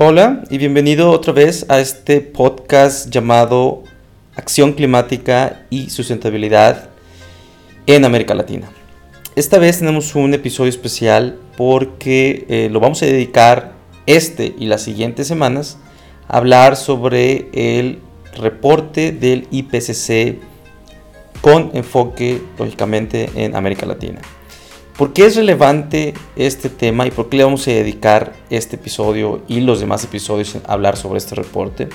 Hola y bienvenido otra vez a este podcast llamado Acción Climática y Sustentabilidad en América Latina. Esta vez tenemos un episodio especial porque eh, lo vamos a dedicar este y las siguientes semanas a hablar sobre el reporte del IPCC con enfoque lógicamente en América Latina. ¿Por qué es relevante este tema y por qué le vamos a dedicar este episodio y los demás episodios a hablar sobre este reporte?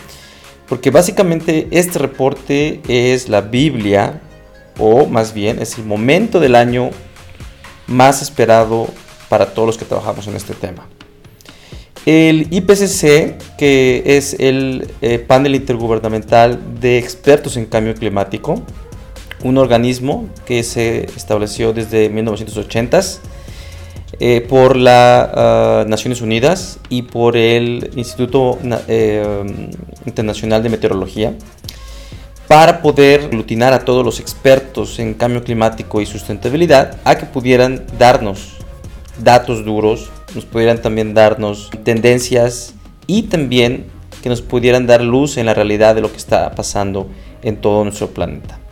Porque básicamente este reporte es la Biblia, o más bien es el momento del año más esperado para todos los que trabajamos en este tema. El IPCC, que es el eh, panel intergubernamental de expertos en cambio climático, un organismo que se estableció desde 1980s eh, por las ah, Naciones Unidas y por el Instituto eh, Internacional de Meteorología para poder aglutinar a todos los expertos en cambio climático y sustentabilidad a que pudieran darnos datos duros, nos pudieran también darnos tendencias y también que nos pudieran dar luz en la realidad de lo que está pasando en todo nuestro planeta.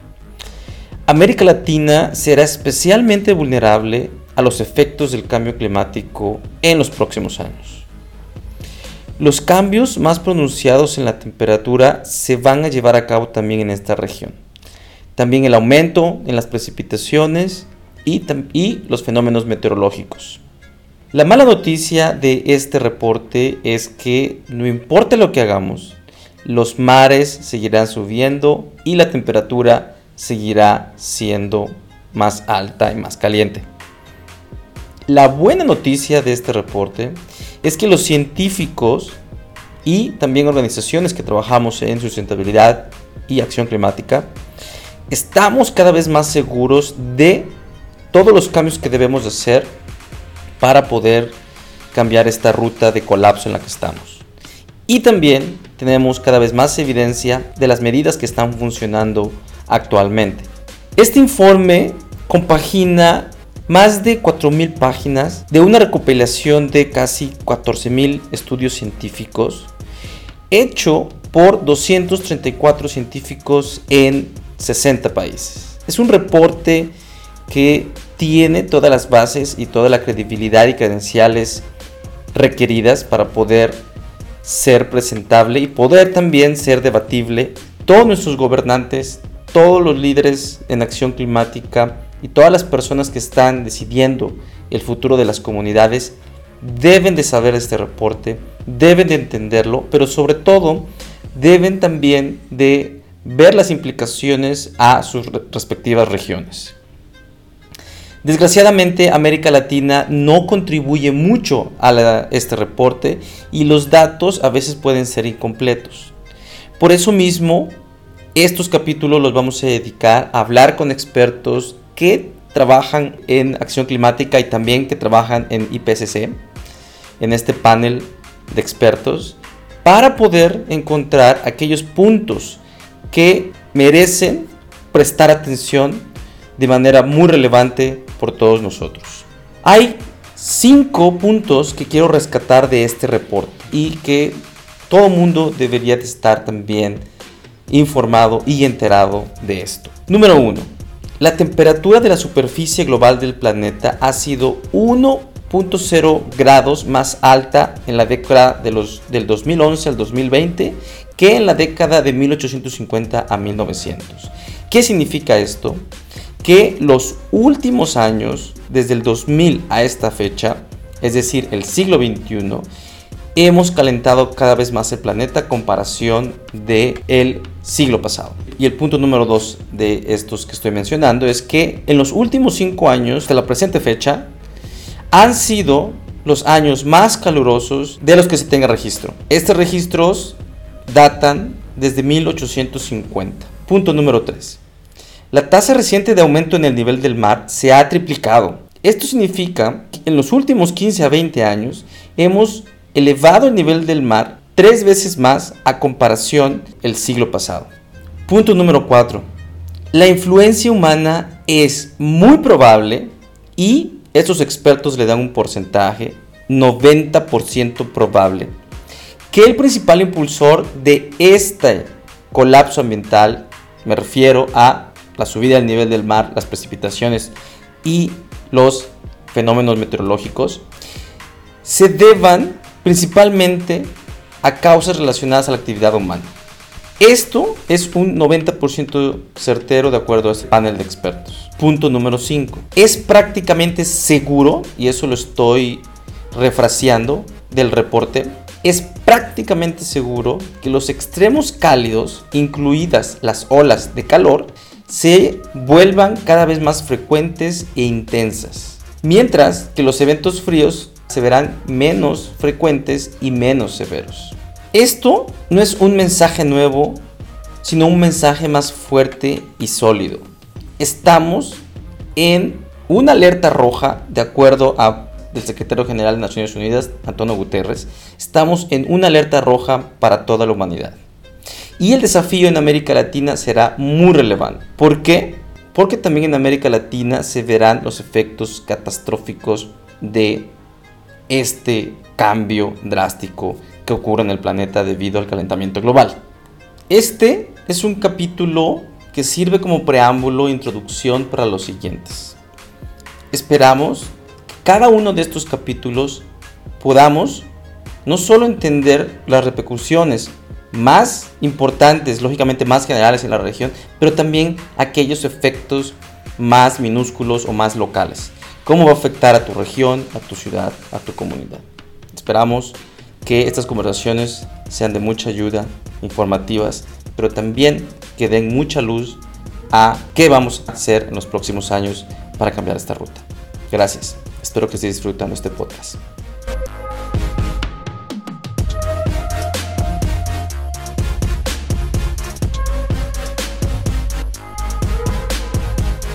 América Latina será especialmente vulnerable a los efectos del cambio climático en los próximos años. Los cambios más pronunciados en la temperatura se van a llevar a cabo también en esta región. También el aumento en las precipitaciones y, los fenómenos meteorológicos. La mala noticia de este reporte es que no importa lo que hagamos, los mares seguirán subiendo y la temperatura seguirá siendo más alta y más caliente. La buena noticia de este reporte es que los científicos y también organizaciones que trabajamos en sustentabilidad y acción climática estamos cada vez más seguros de todos los cambios que debemos hacer para poder cambiar esta ruta de colapso en la que estamos. Y también tenemos cada vez más evidencia de las medidas que están funcionando actualmente. Este informe compagina más de 4.000 páginas de una recopilación de casi 14.000 estudios científicos hecho por 234 científicos en 60 países. Es un reporte que tiene todas las bases y toda la credibilidad y credenciales requeridas para poder ser presentable y poder también ser debatible. Todos nuestros gobernantes, todos los líderes en acción climática y todas las personas que están decidiendo el futuro de las comunidades deben de saber este reporte, deben de entenderlo, pero sobre todo deben también de ver las implicaciones a sus respectivas regiones. Desgraciadamente América Latina no contribuye mucho a este reporte y los datos a veces pueden ser incompletos. Por eso mismo estos capítulos los vamos a dedicar a hablar con expertos que trabajan en acción climática y también que trabajan en IPCC, en este panel de expertos, para poder encontrar aquellos puntos que merecen prestar atención de manera muy relevante por todos nosotros. Hay cinco puntos que quiero rescatar de este reporte y que todo mundo debería de estar también informado y enterado de esto. Número 1. La temperatura de la superficie global del planeta ha sido 1.0 grados más alta en la década de los, del 2011 al 2020 que en la década de 1850 a 1900. ¿Qué significa esto? Que los últimos años, desde el 2000 a esta fecha, es decir, el siglo XXI, hemos calentado cada vez más el planeta comparación del el siglo pasado. Y el punto número dos de estos que estoy mencionando es que en los últimos cinco años de la presente fecha han sido los años más calurosos de los que se tenga registro. Estos registros datan desde 1850. Punto número 3. La tasa reciente de aumento en el nivel del mar se ha triplicado. Esto significa que en los últimos 15 a 20 años hemos elevado el nivel del mar tres veces más a comparación el siglo pasado. Punto número 4. La influencia humana es muy probable y estos expertos le dan un porcentaje 90% probable que el principal impulsor de este colapso ambiental, me refiero a la subida del nivel del mar, las precipitaciones y los fenómenos meteorológicos, se deban principalmente a causas relacionadas a la actividad humana. Esto es un 90% certero de acuerdo a este panel de expertos. Punto número 5. Es prácticamente seguro, y eso lo estoy refraseando del reporte, es prácticamente seguro que los extremos cálidos, incluidas las olas de calor, se vuelvan cada vez más frecuentes e intensas. Mientras que los eventos fríos se verán menos frecuentes y menos severos. Esto no es un mensaje nuevo, sino un mensaje más fuerte y sólido. Estamos en una alerta roja, de acuerdo a el secretario general de Naciones Unidas, Antonio Guterres, estamos en una alerta roja para toda la humanidad. Y el desafío en América Latina será muy relevante. ¿Por qué? Porque también en América Latina se verán los efectos catastróficos de este cambio drástico que ocurre en el planeta debido al calentamiento global. Este es un capítulo que sirve como preámbulo e introducción para los siguientes. Esperamos que cada uno de estos capítulos podamos no solo entender las repercusiones más importantes, lógicamente más generales en la región, pero también aquellos efectos más minúsculos o más locales. ¿Cómo va a afectar a tu región, a tu ciudad, a tu comunidad? Esperamos que estas conversaciones sean de mucha ayuda, informativas, pero también que den mucha luz a qué vamos a hacer en los próximos años para cambiar esta ruta. Gracias. Espero que estés disfrutando este podcast.